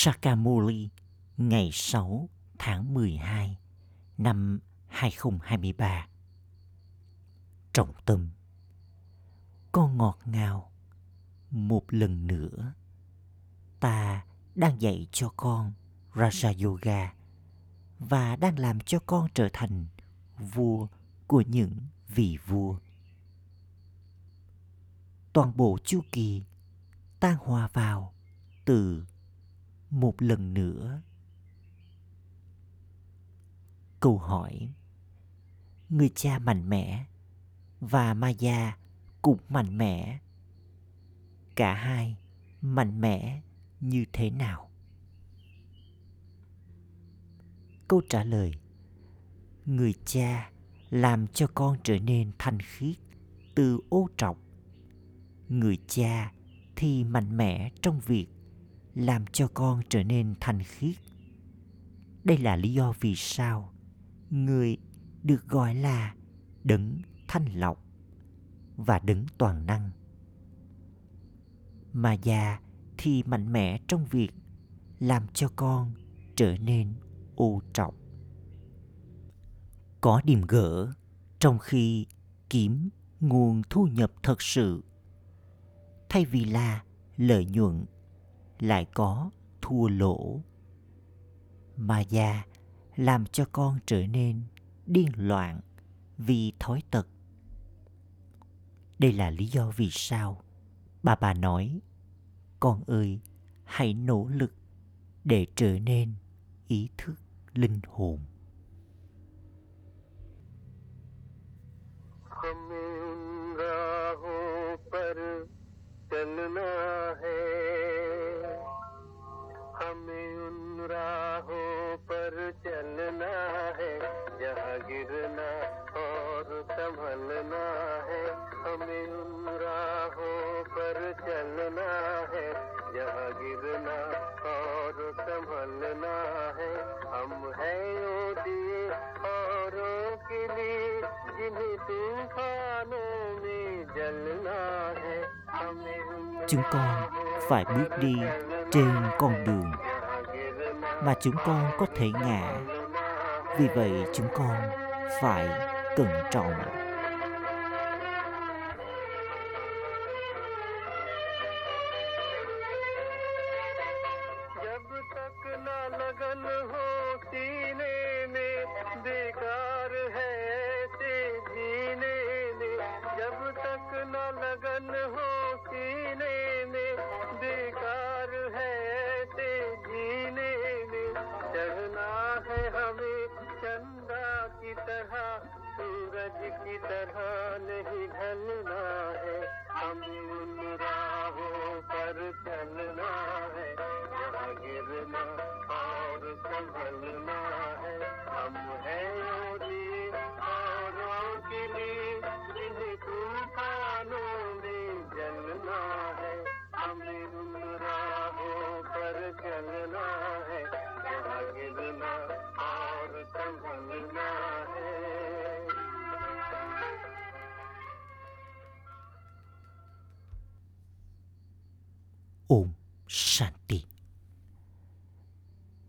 Sakamuli ngày 6 tháng 12 năm 2023. Trọng tâm Con ngọt ngào Một lần nữa, Ta đang dạy cho con Raja Yoga và đang làm cho con trở thành vua của những vị vua. Toàn bộ chu kỳ tan hòa vào từ một lần nữa. Câu hỏi, người cha mạnh mẽ và maya cũng mạnh mẽ. Cả hai mạnh mẽ như thế nào? Câu trả lời, người cha làm cho con trở nên thanh khiết, từ ô trọc. Người cha thì mạnh mẽ trong việc làm cho con trở nên thanh khiết. Đây là lý do vì sao người được gọi là đấng thanh lọc và đấng toàn năng. Mà già thì mạnh mẽ trong việc làm cho con trở nên ô trọng. Có điểm gỡ trong khi kiếm nguồn thu nhập thật sự, thay vì là lợi nhuận lại có thua lỗ mà già làm cho con trở nên điên loạn vì thói tật đây là lý do vì sao bà bà nói con ơi hãy nỗ lực để trở nên ý thức linh hồn चलना है chúng con phải bước đi trên con đường mà chúng con có thể ngã. Vì vậy, chúng con phải cẩn trọng. तरह, सूरज की तरह नहीं ढलना है। हम उन राहों पर चलना है। गिरना और संभलना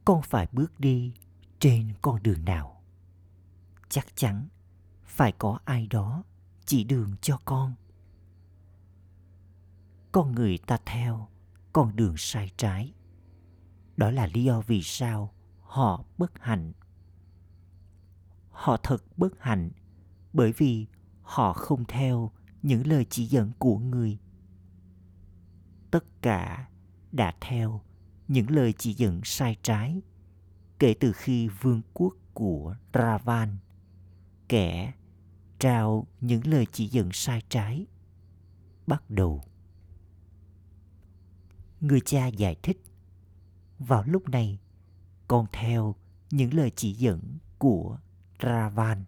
Con phải bước đi trên con đường nào? Chắc chắn phải có ai đó chỉ đường cho con. Con người ta theo con đường sai trái. Đó là lý do vì sao họ bất hạnh. Họ thật bất hạnh bởi vì họ không theo những lời chỉ dẫn của người tất cả đã theo những lời chỉ dẫn sai trái, kể từ khi vương quốc của Ravan. Kẻ trao những lời chỉ dẫn sai trái, bắt đầu. Người cha giải thích, vào lúc này, con theo những lời chỉ dẫn của Ravan.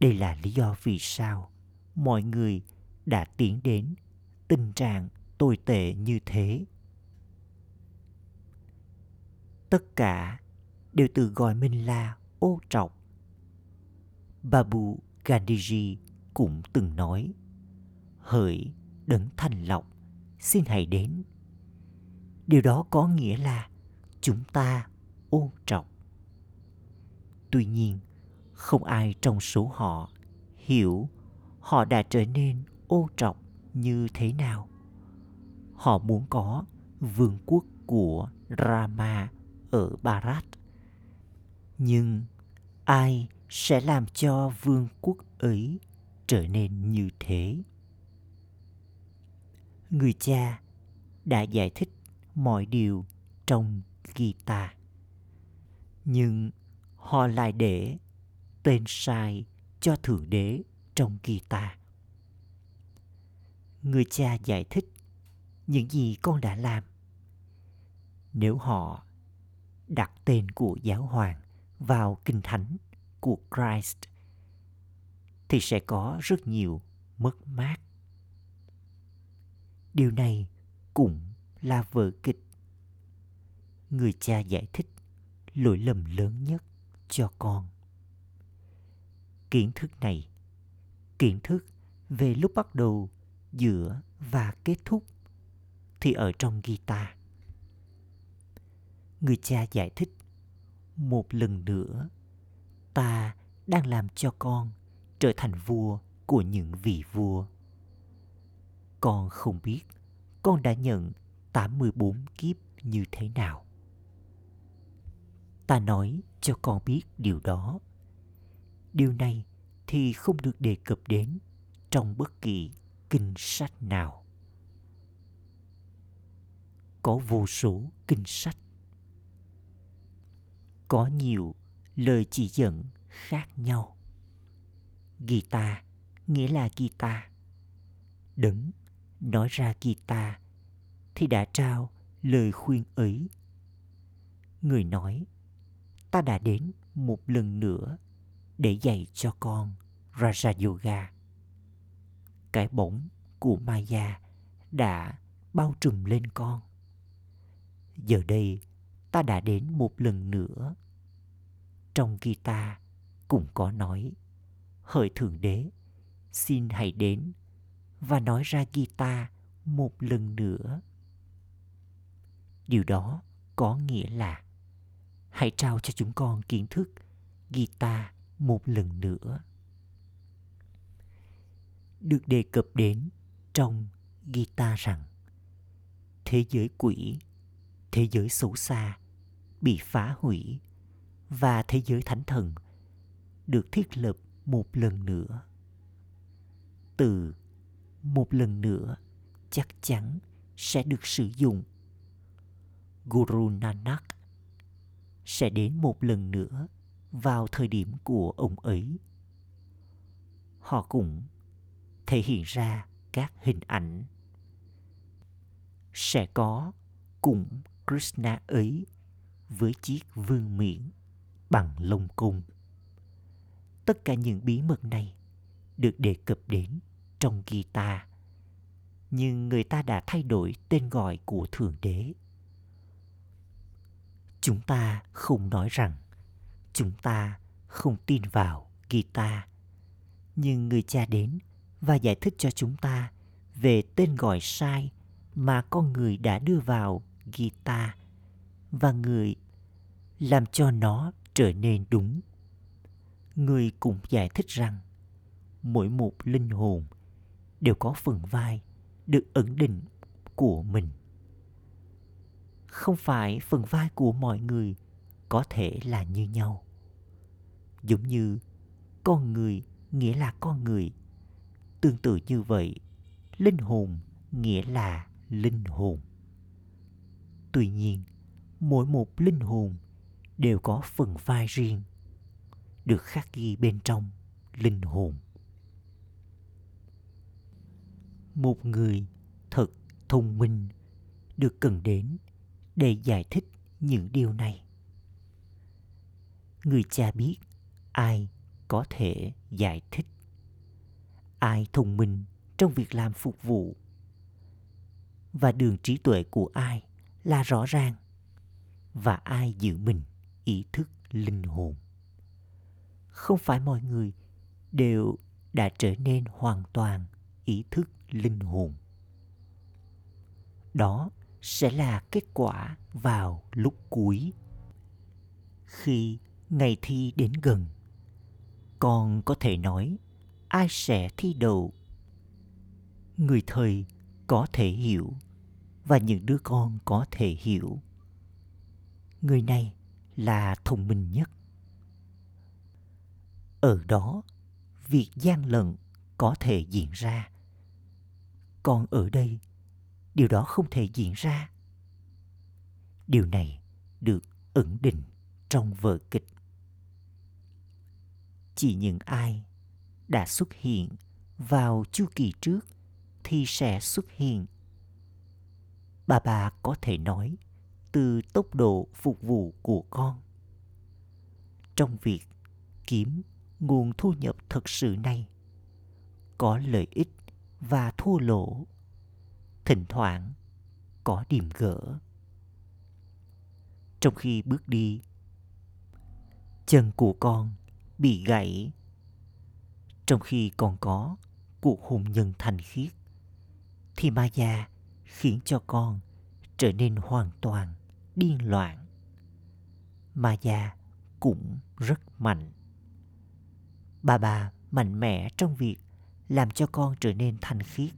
Đây là lý do vì sao mọi người đã tiến đến tình trạng tồi tệ như thế. Tất cả đều tự gọi mình là ô trọc. Babu gandhiji cũng từng nói, hỡi đấng thanh lọc, xin hãy đến. Điều đó có nghĩa là chúng ta ôn trọng tuy nhiên, không ai trong số họ hiểu họ đã trở nên ô trọng như thế nào họ muốn có vương quốc của rama ở barat nhưng ai sẽ làm cho vương quốc ấy trở nên như thế người cha đã giải thích mọi điều trong Gita. Nhưng họ lại để tên sai cho Thượng Đế trong Gita. Người cha giải thích những gì con đã làm. Nếu họ đặt tên của giáo hoàng vào kinh thánh của Christ thì sẽ có rất nhiều mất mát. Điều này cũng là vở kịch. Người cha giải thích lỗi lầm lớn nhất cho con. Kiến thức này, kiến thức về lúc bắt đầu, giữa và kết thúc thì ở trong guitar. Người cha giải thích, một lần nữa, ta đang làm cho con trở thành vua của những vị vua. Con không biết con đã nhận 84 kiếp như thế nào. Ta nói cho con biết điều đó. Điều này thì không được đề cập đến trong bất kỳ kinh sách nào. Có vô số kinh sách. Có nhiều lời chỉ dẫn khác nhau. guitar nghĩa là guitar Đấng nói ra guitar thì đã trao lời khuyên ấy. Người nói, ta đã đến một lần nữa để dạy cho con Raja Yoga. Cái bóng của Maya đã bao trùm lên con. Giờ đây, ta đã đến một lần nữa. Trong guitar cũng có nói, hỡi Thượng Đế, xin hãy đến và nói ra guitar một lần nữa điều đó có nghĩa là hãy trao cho chúng con kiến thức guitar một lần nữa được đề cập đến trong guitar rằng thế giới quỷ thế giới xấu xa, bị phá hủy và thế giới thánh thần được thiết lập một lần nữa từ một lần nữa, chắc chắn sẽ được sử dụng Guru Nanak sẽ đến một lần nữa vào thời điểm của ông ấy. Họ cũng thể hiện ra các hình ảnh. Sẽ có cũng Krishna ấy với chiếc vương miện bằng lông cung. Tất cả những bí mật này được đề cập đến trong Gita, nhưng người ta đã thay đổi tên gọi của Thượng Đế chúng ta không nói rằng chúng ta không tin vào guitar nhưng người cha đến và giải thích cho chúng ta về tên gọi sai mà con người đã đưa vào guitar và người làm cho nó trở nên đúng. Người cũng giải thích rằng mỗi một linh hồn đều có phần vai được ẩn định của mình. Không phải phần vai của mọi người có thể là như nhau. Giống như con người nghĩa là con người. Tương tự như vậy, linh hồn nghĩa là linh hồn tuy nhiên. Mỗi một linh hồn đều có phần vai riêng, được khắc ghi bên trong linh hồn. Một người thật thông minh được cần đến để giải thích những điều này. Người cha biết ai có thể giải thích. Ai thông minh trong việc làm phục vụ và đường trí tuệ của ai? Là rõ ràng. Và ai giữ mình ý thức linh hồn? Không phải mọi người đều đã trở nên hoàn toàn ý thức linh hồn. Đó sẽ là kết quả vào lúc cuối. Khi ngày thi đến gần con có thể nói ai sẽ thi đậu? Người thầy có thể hiểu và những đứa con có thể hiểu. Người này là thông minh nhất. Ở đó, việc gian lận có thể diễn ra. Còn ở đây, điều đó không thể diễn ra. Điều này được ẩn định trong vở kịch. Chỉ những ai đã xuất hiện vào chu kỳ trước thì sẽ xuất hiện bà bà có thể nói từ tốc độ phục vụ của con. Trong việc kiếm nguồn thu nhập thực sự này, có lợi ích và thua lỗ, thỉnh thoảng có điểm gỡ. Trong khi bước đi, chân của con bị gãy. Trong khi còn có cuộc hôn nhân thành khiết, thì ma già khiến cho con trở nên hoàn toàn điên loạn. Ma già cũng rất mạnh. Bà bà mạnh mẽ trong việc làm cho con trở nên thanh khiết.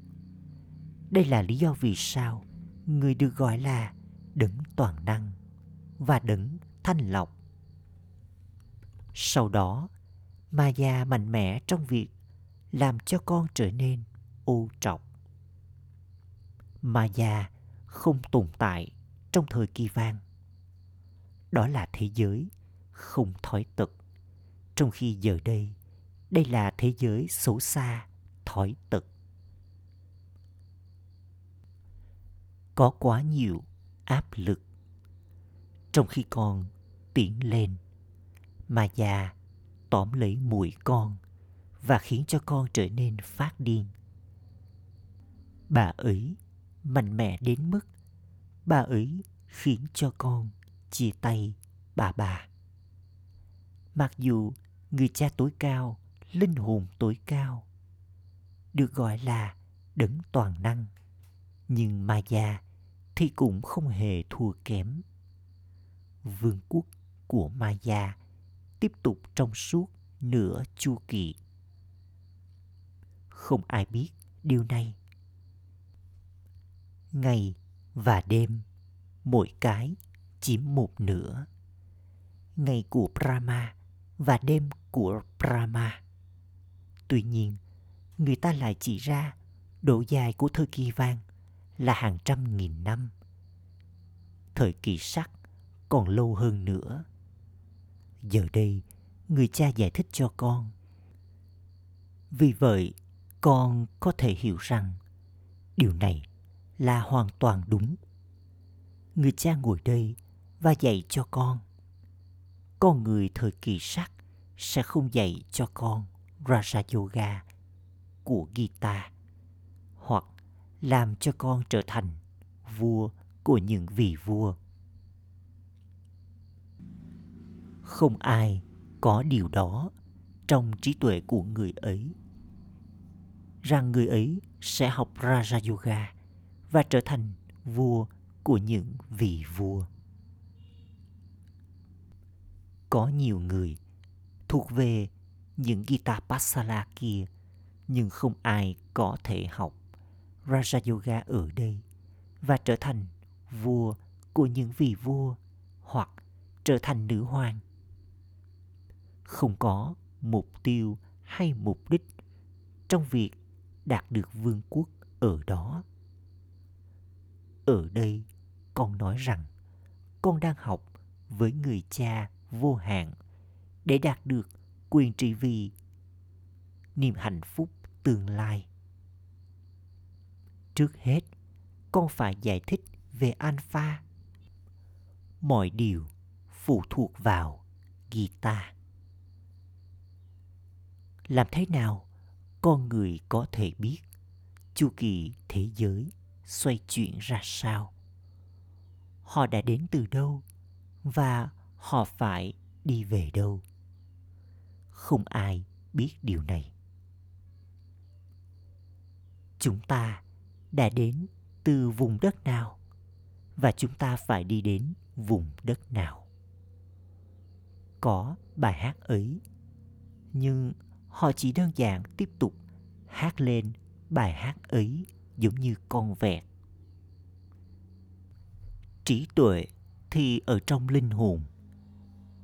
Đây là lý do vì sao người được gọi là đấng toàn năng và đấng thanh lọc. Sau đó ma già mạnh mẽ trong việc làm cho con trở nên ô trọc Maya già không tồn tại trong thời kỳ vang. đó là thế giới không thói tật trong khi giờ đây đây là thế giới xấu xa, thói tật có quá nhiều áp lực. Trong khi con tiến lên, mà già tóm lấy mũi con và khiến cho con trở nên phát điên. Bà ấy mạnh mẽ đến mức bà ấy khiến cho con chia tay bà bà. Mặc dù người cha tối cao, linh hồn tối cao, được gọi là đấng toàn năng, nhưng ma già thì cũng không hề thua kém. Vương quốc của ma già tiếp tục trong suốt nửa chu kỳ. Không ai biết điều này ngày và đêm, mỗi cái chiếm một nửa. Ngày của brahma và đêm của brahma. Tuy nhiên, người ta lại chỉ ra độ dài của thời kỳ vàng là hàng trăm nghìn năm. Thời kỳ sắc còn lâu hơn nữa. Giờ đây, người cha giải thích cho con. Vì vậy, con có thể hiểu rằng điều này là hoàn toàn đúng. Người cha ngồi đây và dạy cho con. Con người thời kỳ sắc sẽ không dạy cho con raja yoga của gita hoặc làm cho con trở thành vua của những vị vua. Không ai có điều đó trong trí tuệ của người ấy. Rằng người ấy sẽ học raja yoga và trở thành vua của những vị vua có nhiều người thuộc về những Gita Pasala kia, nhưng không ai có thể học Raja Yoga ở đây và trở thành vua của những vị vua hoặc trở thành nữ hoàng. Không có mục tiêu hay mục đích trong việc đạt được vương quốc ở đó. Ở đây, con nói rằng con đang học với người cha vô hạn để đạt được quyền trị vì niềm hạnh phúc tương lai. Trước hết, con phải giải thích về alpha. Mọi điều phụ thuộc vào Gita. Làm thế nào con người có thể biết chu kỳ thế giới xoay chuyển ra sao? Họ đã đến từ đâu và họ phải đi về đâu? Không ai biết điều này. Chúng ta đã đến từ vùng đất nào và chúng ta phải đi đến vùng đất nào có bài hát ấy, nhưng họ chỉ đơn giản tiếp tục hát lên bài hát ấy giống như con vẹt. Trí tuệ thì ở trong linh hồn,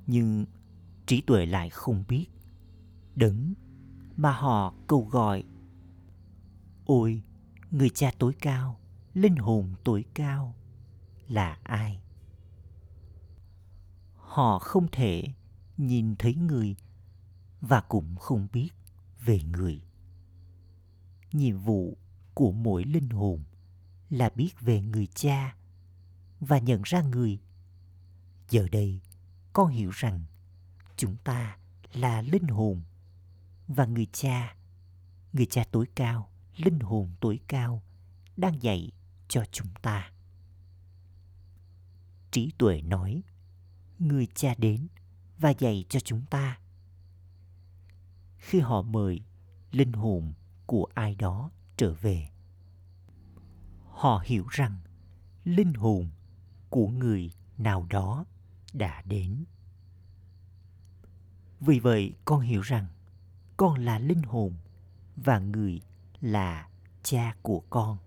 nhưng trí tuệ lại không biết. Đấng mà họ cầu gọi, ôi, người cha tối cao, linh hồn tối cao, là ai? Họ không thể nhìn thấy người và cũng không biết về người. Nhiệm vụ của mỗi linh hồn là biết về người cha và nhận ra người. Giờ đây, con hiểu rằng chúng ta là linh hồn và người cha người cha tối cao, linh hồn tối cao đang dạy cho chúng ta. Trí tuệ nói, người cha đến và dạy cho chúng ta. Khi họ mời linh hồn của ai đó trở về. Họ hiểu rằng linh hồn của người nào đó đã đến. Vì vậy, con hiểu rằng con là linh hồn và người là cha của con.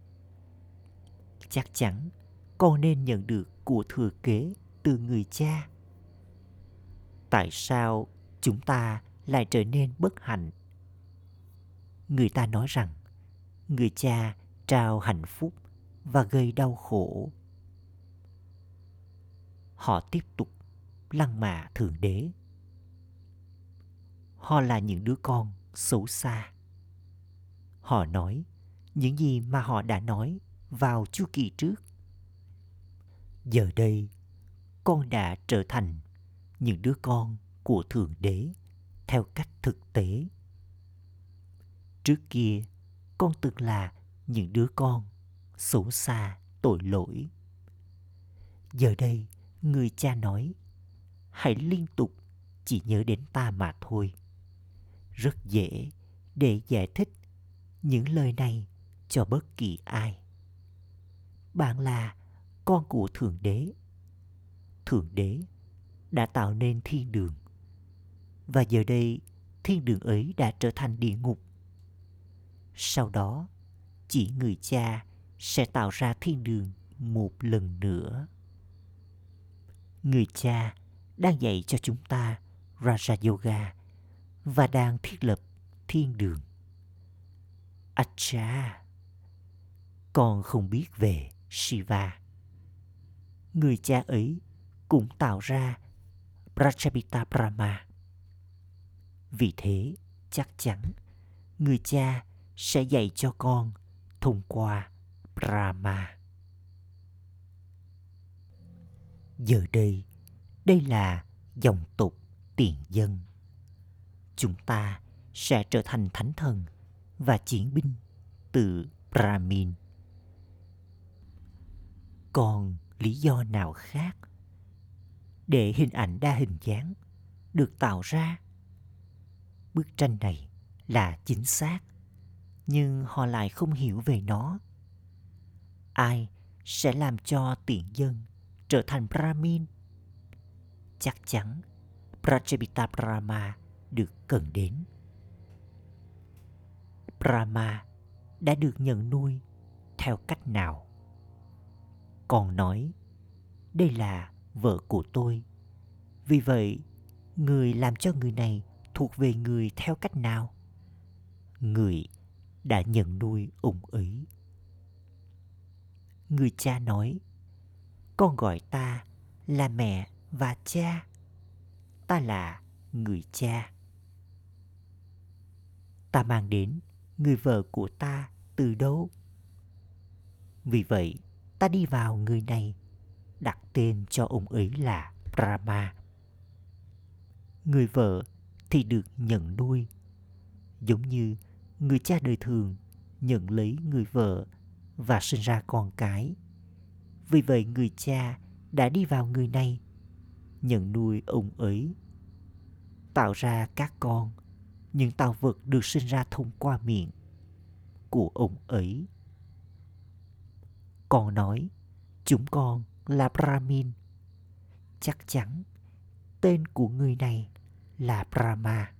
Chắc chắn con nên nhận được của thừa kế từ người cha. Tại sao chúng ta lại trở nên bất hạnh? Người ta nói rằng người cha trao hạnh phúc và gây đau khổ. Họ tiếp tục lăng mạ thượng đế. Họ là những đứa con xấu xa. Họ nói những gì mà họ đã nói vào chu kỳ trước. Giờ đây, con đã trở thành những đứa con của thượng đế theo cách thực tế. Trước kia con từng là những đứa con xấu xa, tội lỗi. Giờ đây, người cha nói, hãy liên tục chỉ nhớ đến ta mà thôi. Rất dễ để giải thích những lời này cho bất kỳ ai. Bạn là con của thượng đế. Thượng đế đã tạo nên thiên đường. Và giờ đây, thiên đường ấy đã trở thành địa ngục sau đó chỉ người cha sẽ tạo ra thiên đường một lần nữa. Người cha đang dạy cho chúng ta raja yoga và đang thiết lập thiên đường. Acha con không biết về shiva. Người cha ấy cũng tạo ra Prajapita Brahma. Vì thế, chắc chắn người cha sẽ dạy cho con thông qua Brahma. Giờ đây, đây là dòng tục tiền dân. Chúng ta sẽ trở thành thánh thần và chiến binh từ Brahmin. Còn lý do nào khác để hình ảnh đa hình dáng được tạo ra bức tranh này là chính xác nhưng họ lại không hiểu về nó. Ai sẽ làm cho tiện dân trở thành brahmin? Chắc chắn prajapita brahma được cần đến. Brahma đã được nhận nuôi theo cách nào? Còn nói, đây là vợ của tôi. Vì vậy, người làm cho người này thuộc về người theo cách nào? Người đã nhận nuôi ủng ý. người cha nói con gọi ta là mẹ và cha ta là người cha ta mang đến người vợ của ta từ đâu vì vậy ta đi vào người này đặt tên cho ông ấy là Brahma. Người vợ thì được nhận nuôi, giống như người cha đời thường nhận lấy người vợ và sinh ra con cái. Vì vậy người cha đã đi vào người này, nhận nuôi ông ấy, tạo ra các con, những tạo vật được sinh ra thông qua miệng của ông ấy. Con nói, chúng con là Brahmin. Chắc chắn tên của người này là Brahma.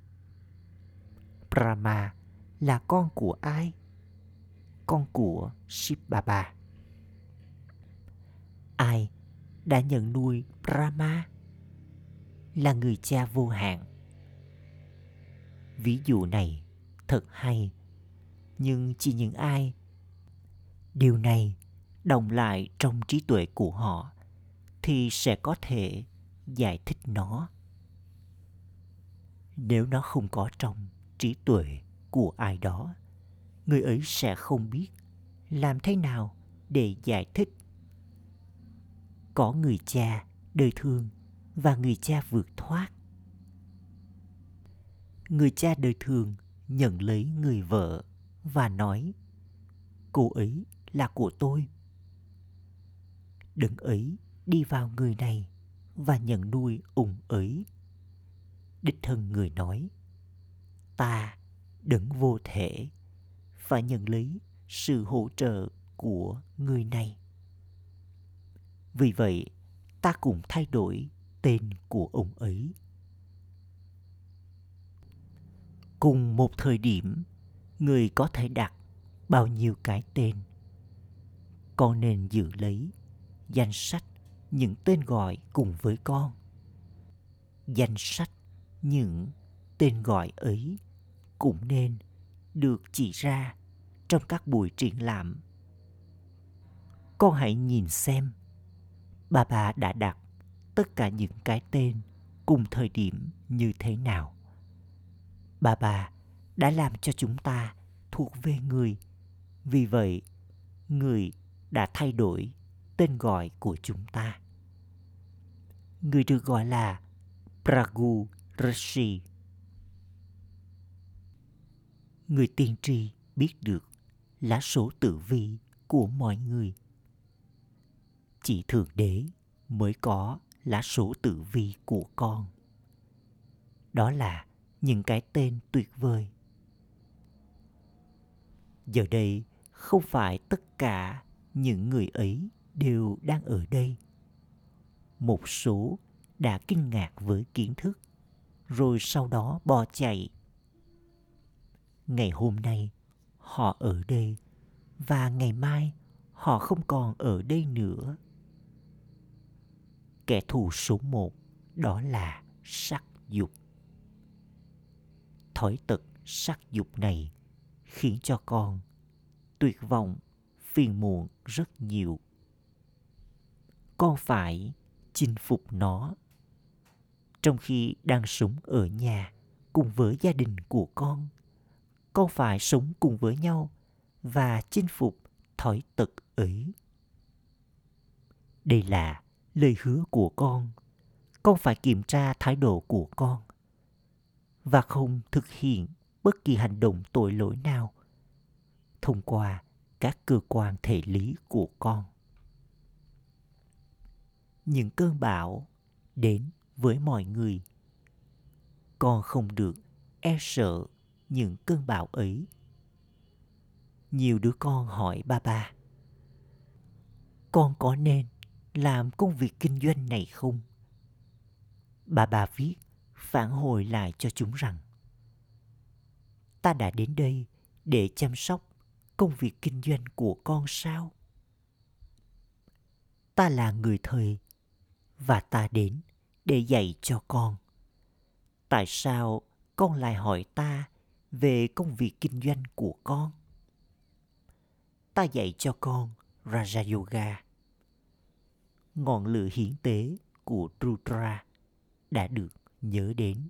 Brahma là con của ai? Con của Shiv Baba. Ai đã nhận nuôi Brahma? Là người cha vô hạn. Ví dụ này thật hay, nhưng chỉ những ai điều này đồng lại trong trí tuệ của họ thì sẽ có thể giải thích nó nếu nó không có trong trí tuệ của ai đó. Người ấy sẽ không biết làm thế nào để giải thích. Có người cha đời thường và người cha vượt thoát. Người cha đời thường nhận lấy người vợ và nói, cô ấy là của tôi. Đấng ấy đi vào người này và nhận nuôi ủng ấy. Đích thân người nói, ta đấng vô thể, và nhận lấy sự hỗ trợ của người này. Vì vậy, ta cùng thay đổi tên của ông ấy. Cùng một thời điểm, người có thể đặt bao nhiêu cái tên, con nên giữ lấy danh sách những tên gọi cùng với con. Danh sách những tên gọi ấy cũng nên được chỉ ra trong các buổi triển lãm. Con hãy nhìn xem, bà bà đã đặt tất cả những cái tên cùng thời điểm như thế nào. Bà bà đã làm cho chúng ta thuộc về người. Vì vậy, người đã thay đổi tên gọi của chúng ta. Người được gọi là pragu rishi người tiên tri biết được lá số tử vi của mọi người. Chỉ thượng đế mới có lá số tử vi của con. Đó là những cái tên tuyệt vời. Giờ đây không phải tất cả những người ấy đều đang ở đây. Một số đã kinh ngạc với kiến thức, rồi sau đó bỏ chạy ngày hôm nay, họ ở đây, và ngày mai, họ không còn ở đây nữa. Kẻ thù số một đó là sắc dục. Thói tật sắc dục này khiến cho con tuyệt vọng, phiền muộn rất nhiều. Con phải chinh phục nó. Trong khi đang sống ở nhà cùng với gia đình của con con phải sống cùng với nhau và chinh phục thói tật ấy? Đây là lời hứa của con. Con phải kiểm tra thái độ của con và không thực hiện bất kỳ hành động tội lỗi nào thông qua các cơ quan thể lý của con. Những cơn bão đến với mọi người. Con không được e sợ những cơn bão ấy. Nhiều đứa con hỏi ba ba, con có nên làm công việc kinh doanh này không? Bà bà viết, phản hồi lại cho chúng rằng, ta đã đến đây để chăm sóc công việc kinh doanh của con sao? Ta là người thầy và ta đến để dạy cho con. Tại sao con lại hỏi ta về công việc kinh doanh của con ta dạy cho con raja yoga ngọn lửa hiến tế của Rudra đã được nhớ đến.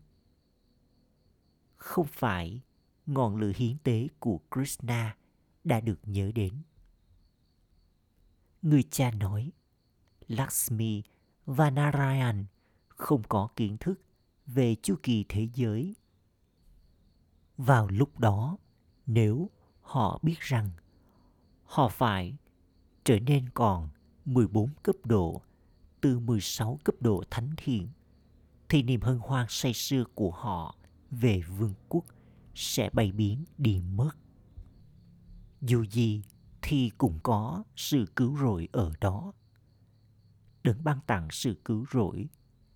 Không phải ngọn lửa hiến tế của Krishna đã được nhớ đến. Người cha nói, Lakshmi và Narayan không có kiến thức về chu kỳ thế giới. Vào lúc đó, nếu họ biết rằng họ phải trở nên còn 14 cấp độ từ 16 cấp độ thánh thiện thì niềm hân hoan say sưa của họ về vương quốc sẽ bay biến đi mất. Dù gì thì cũng có sự cứu rỗi ở đó. đấng ban tặng sự cứu rỗi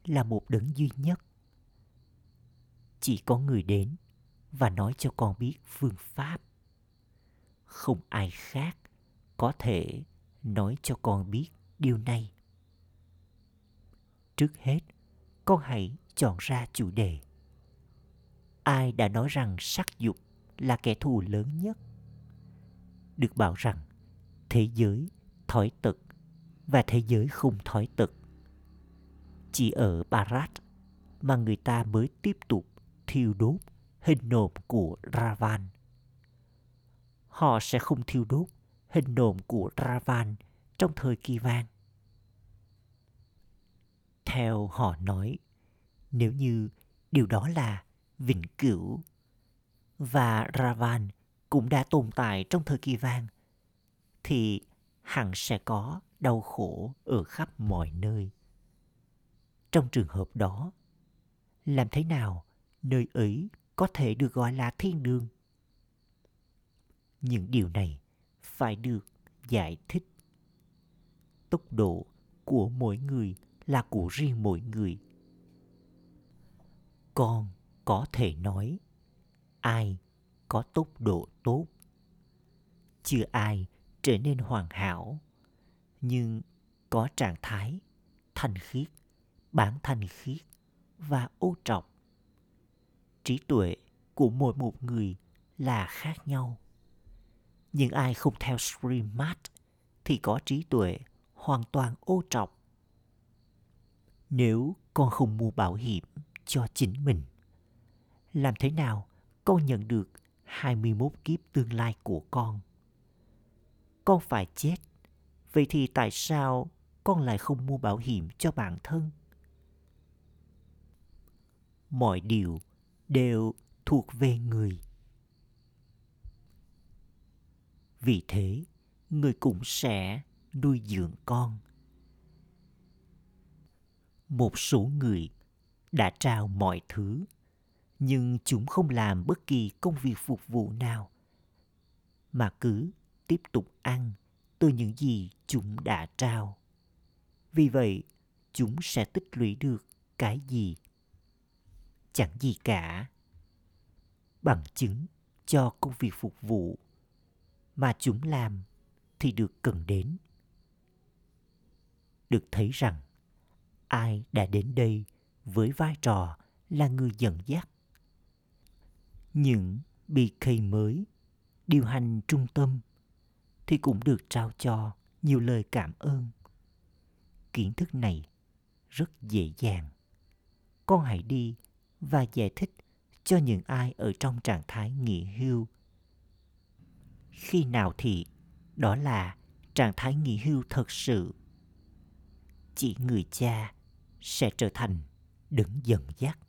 là một đấng duy nhất chỉ có người đến và nói cho con biết phương pháp. Không ai khác có thể nói cho con biết điều này. Trước hết, con hãy chọn ra chủ đề. Ai đã nói rằng sắc dục là kẻ thù lớn nhất? Được bảo rằng thế giới thói tật và thế giới không thói tật. Chỉ ở Barat mà người ta mới tiếp tục thiêu đốt hình nộm của Ravan. Họ sẽ không thiêu đốt hình nộm của Ravan trong thời kỳ vang. Theo họ nói, nếu như điều đó là vĩnh cửu và Ravan cũng đã tồn tại trong thời kỳ vang, thì hẳn sẽ có đau khổ ở khắp mọi nơi. Trong trường hợp đó, làm thế nào nơi ấy có thể được gọi là thiên đường? Những điều này phải được giải thích. Tốc độ của mỗi người là của riêng mỗi người. Con có thể nói ai có tốc độ tốt. Chưa ai trở nên hoàn hảo, nhưng có trạng thái thanh khiết, bản thanh khiết và ô trọng. Trí tuệ của mỗi một người là khác nhau. Nhưng ai không theo Srimad thì có trí tuệ hoàn toàn ô trọc. Nếu con không mua bảo hiểm cho chính mình, làm thế nào con nhận được 21 kiếp tương lai của con? Con phải chết. Vậy thì tại sao con lại không mua bảo hiểm cho bản thân? Mọi điều đều thuộc về người. Vì thế, người cũng sẽ nuôi dưỡng con. Một số người đã trao mọi thứ, nhưng chúng không làm bất kỳ công việc phục vụ nào, mà cứ tiếp tục ăn từ những gì chúng đã trao. Vì vậy, chúng sẽ tích lũy được cái gì? Chẳng gì cả. Bằng chứng cho công việc phục vụ mà chúng làm thì được cần đến. Được thấy rằng ai đã đến đây với vai trò là người dẫn dắt. Những BK mới điều hành trung tâm thì cũng được trao cho nhiều lời cảm ơn. Kiến thức này rất dễ dàng. Con hãy đi và giải thích cho những ai ở trong trạng thái nghỉ hưu. Khi nào thì, đó là trạng thái nghỉ hưu thật sự. Chỉ người cha sẽ trở thành đứng dẫn dắt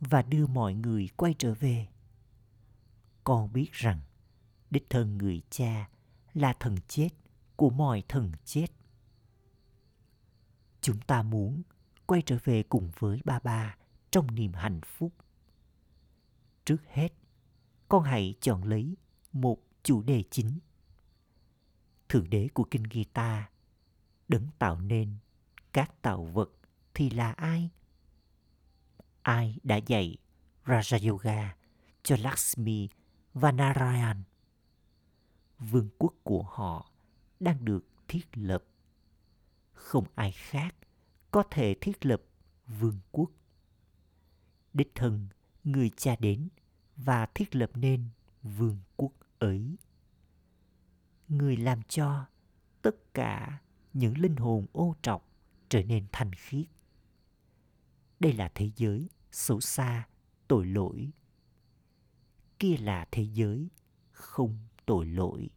và đưa mọi người quay trở về. Con biết rằng đích thân người cha là thần chết của mọi thần chết. Chúng ta muốn quay trở về cùng với ba ba trong niềm hạnh phúc. Trước hết, con hãy chọn lấy một chủ đề chính. Thượng đế của kinh guitar, đấng tạo nên các tạo vật thì là ai? Ai đã dạy Raja Yoga cho Lakshmi và Narayan? vương quốc của họ đang được thiết lập. Không ai khác có thể thiết lập vương quốc. Đích thân người cha đến và thiết lập nên vương quốc ấy. Người làm cho tất cả những linh hồn ô trọc trở nên thanh khiết. Đây là thế giới xấu xa, tội lỗi. Kia là thế giới không tội lỗi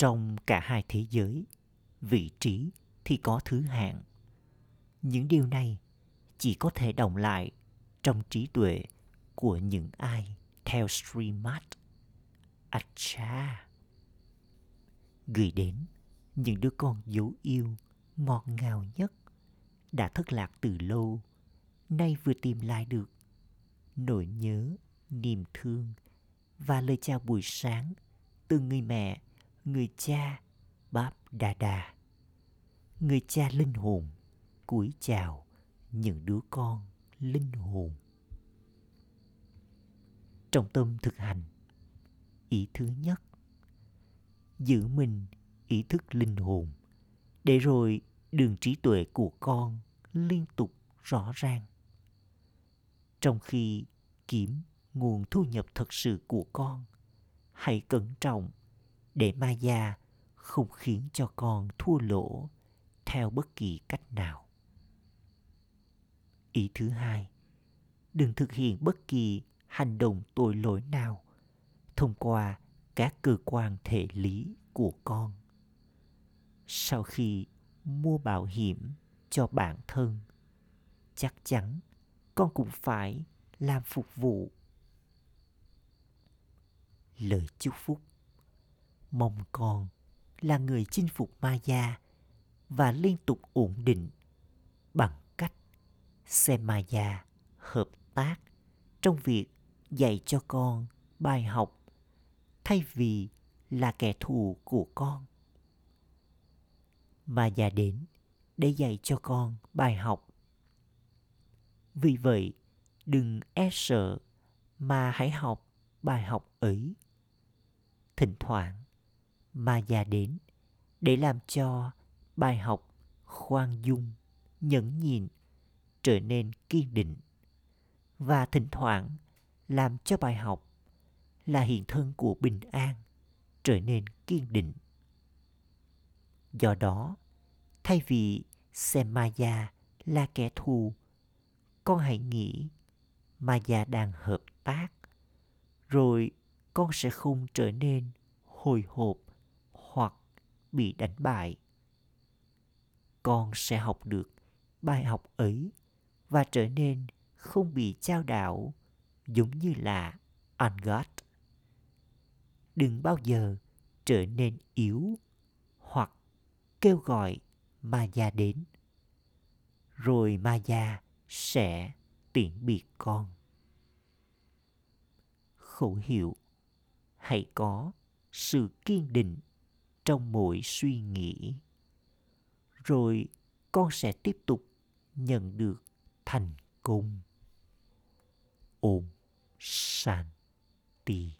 trong cả hai thế giới vị trí thì có thứ hạng những điều này chỉ có thể đồng lại trong trí tuệ của những ai theo Srimad acha gửi đến những đứa con dấu yêu ngọt ngào nhất đã thất lạc từ lâu nay vừa tìm lại được nỗi nhớ niềm thương và lời chào buổi sáng từ người mẹ, người cha, Báp Đà Đà. người cha linh hồn cúi chào những đứa con linh hồn. Trong tâm thực hành, ý thứ nhất, giữ mình ý thức linh hồn, để rồi đường trí tuệ của con liên tục rõ ràng. Trong khi kiếm nguồn thu nhập thật sự của con, hãy cẩn trọng để ma già không khiến cho con thua lỗ theo bất kỳ cách nào ý thứ hai, đừng thực hiện bất kỳ hành động tội lỗi nào thông qua các cơ quan thể lý của con. Sau khi mua bảo hiểm cho bản thân, chắc chắn con cũng phải làm phục vụ. Lời chúc phúc. Mong con là người chinh phục ma gia và liên tục ổn định bằng Semaya xem hợp tác trong việc dạy cho con bài học thay vì là kẻ thù của con. Mà già đến để dạy cho con bài học. Vì vậy, đừng e sợ mà hãy học bài học ấy. Thỉnh thoảng mà già đến để làm cho bài học khoan dung, nhẫn nhịn trở nên kiên định và thỉnh thoảng làm cho bài học là hiện thân của bình an trở nên kiên định. Do đó, thay vì xem maya là kẻ thù, con hãy nghĩ maya đang hợp tác, rồi con sẽ không trở nên hồi hộp hoặc bị đánh bại. Con sẽ học được bài học ấy và trở nên không bị trao đảo, giống như là Angad. Đừng bao giờ trở nên yếu hoặc kêu gọi ma gia đến. Rồi ma gia sẽ tiễn biệt con. Khẩu hiệu, Hãy có sự kiên định trong mỗi suy nghĩ. Rồi con sẽ tiếp tục nhận được thành công. Om Shanti.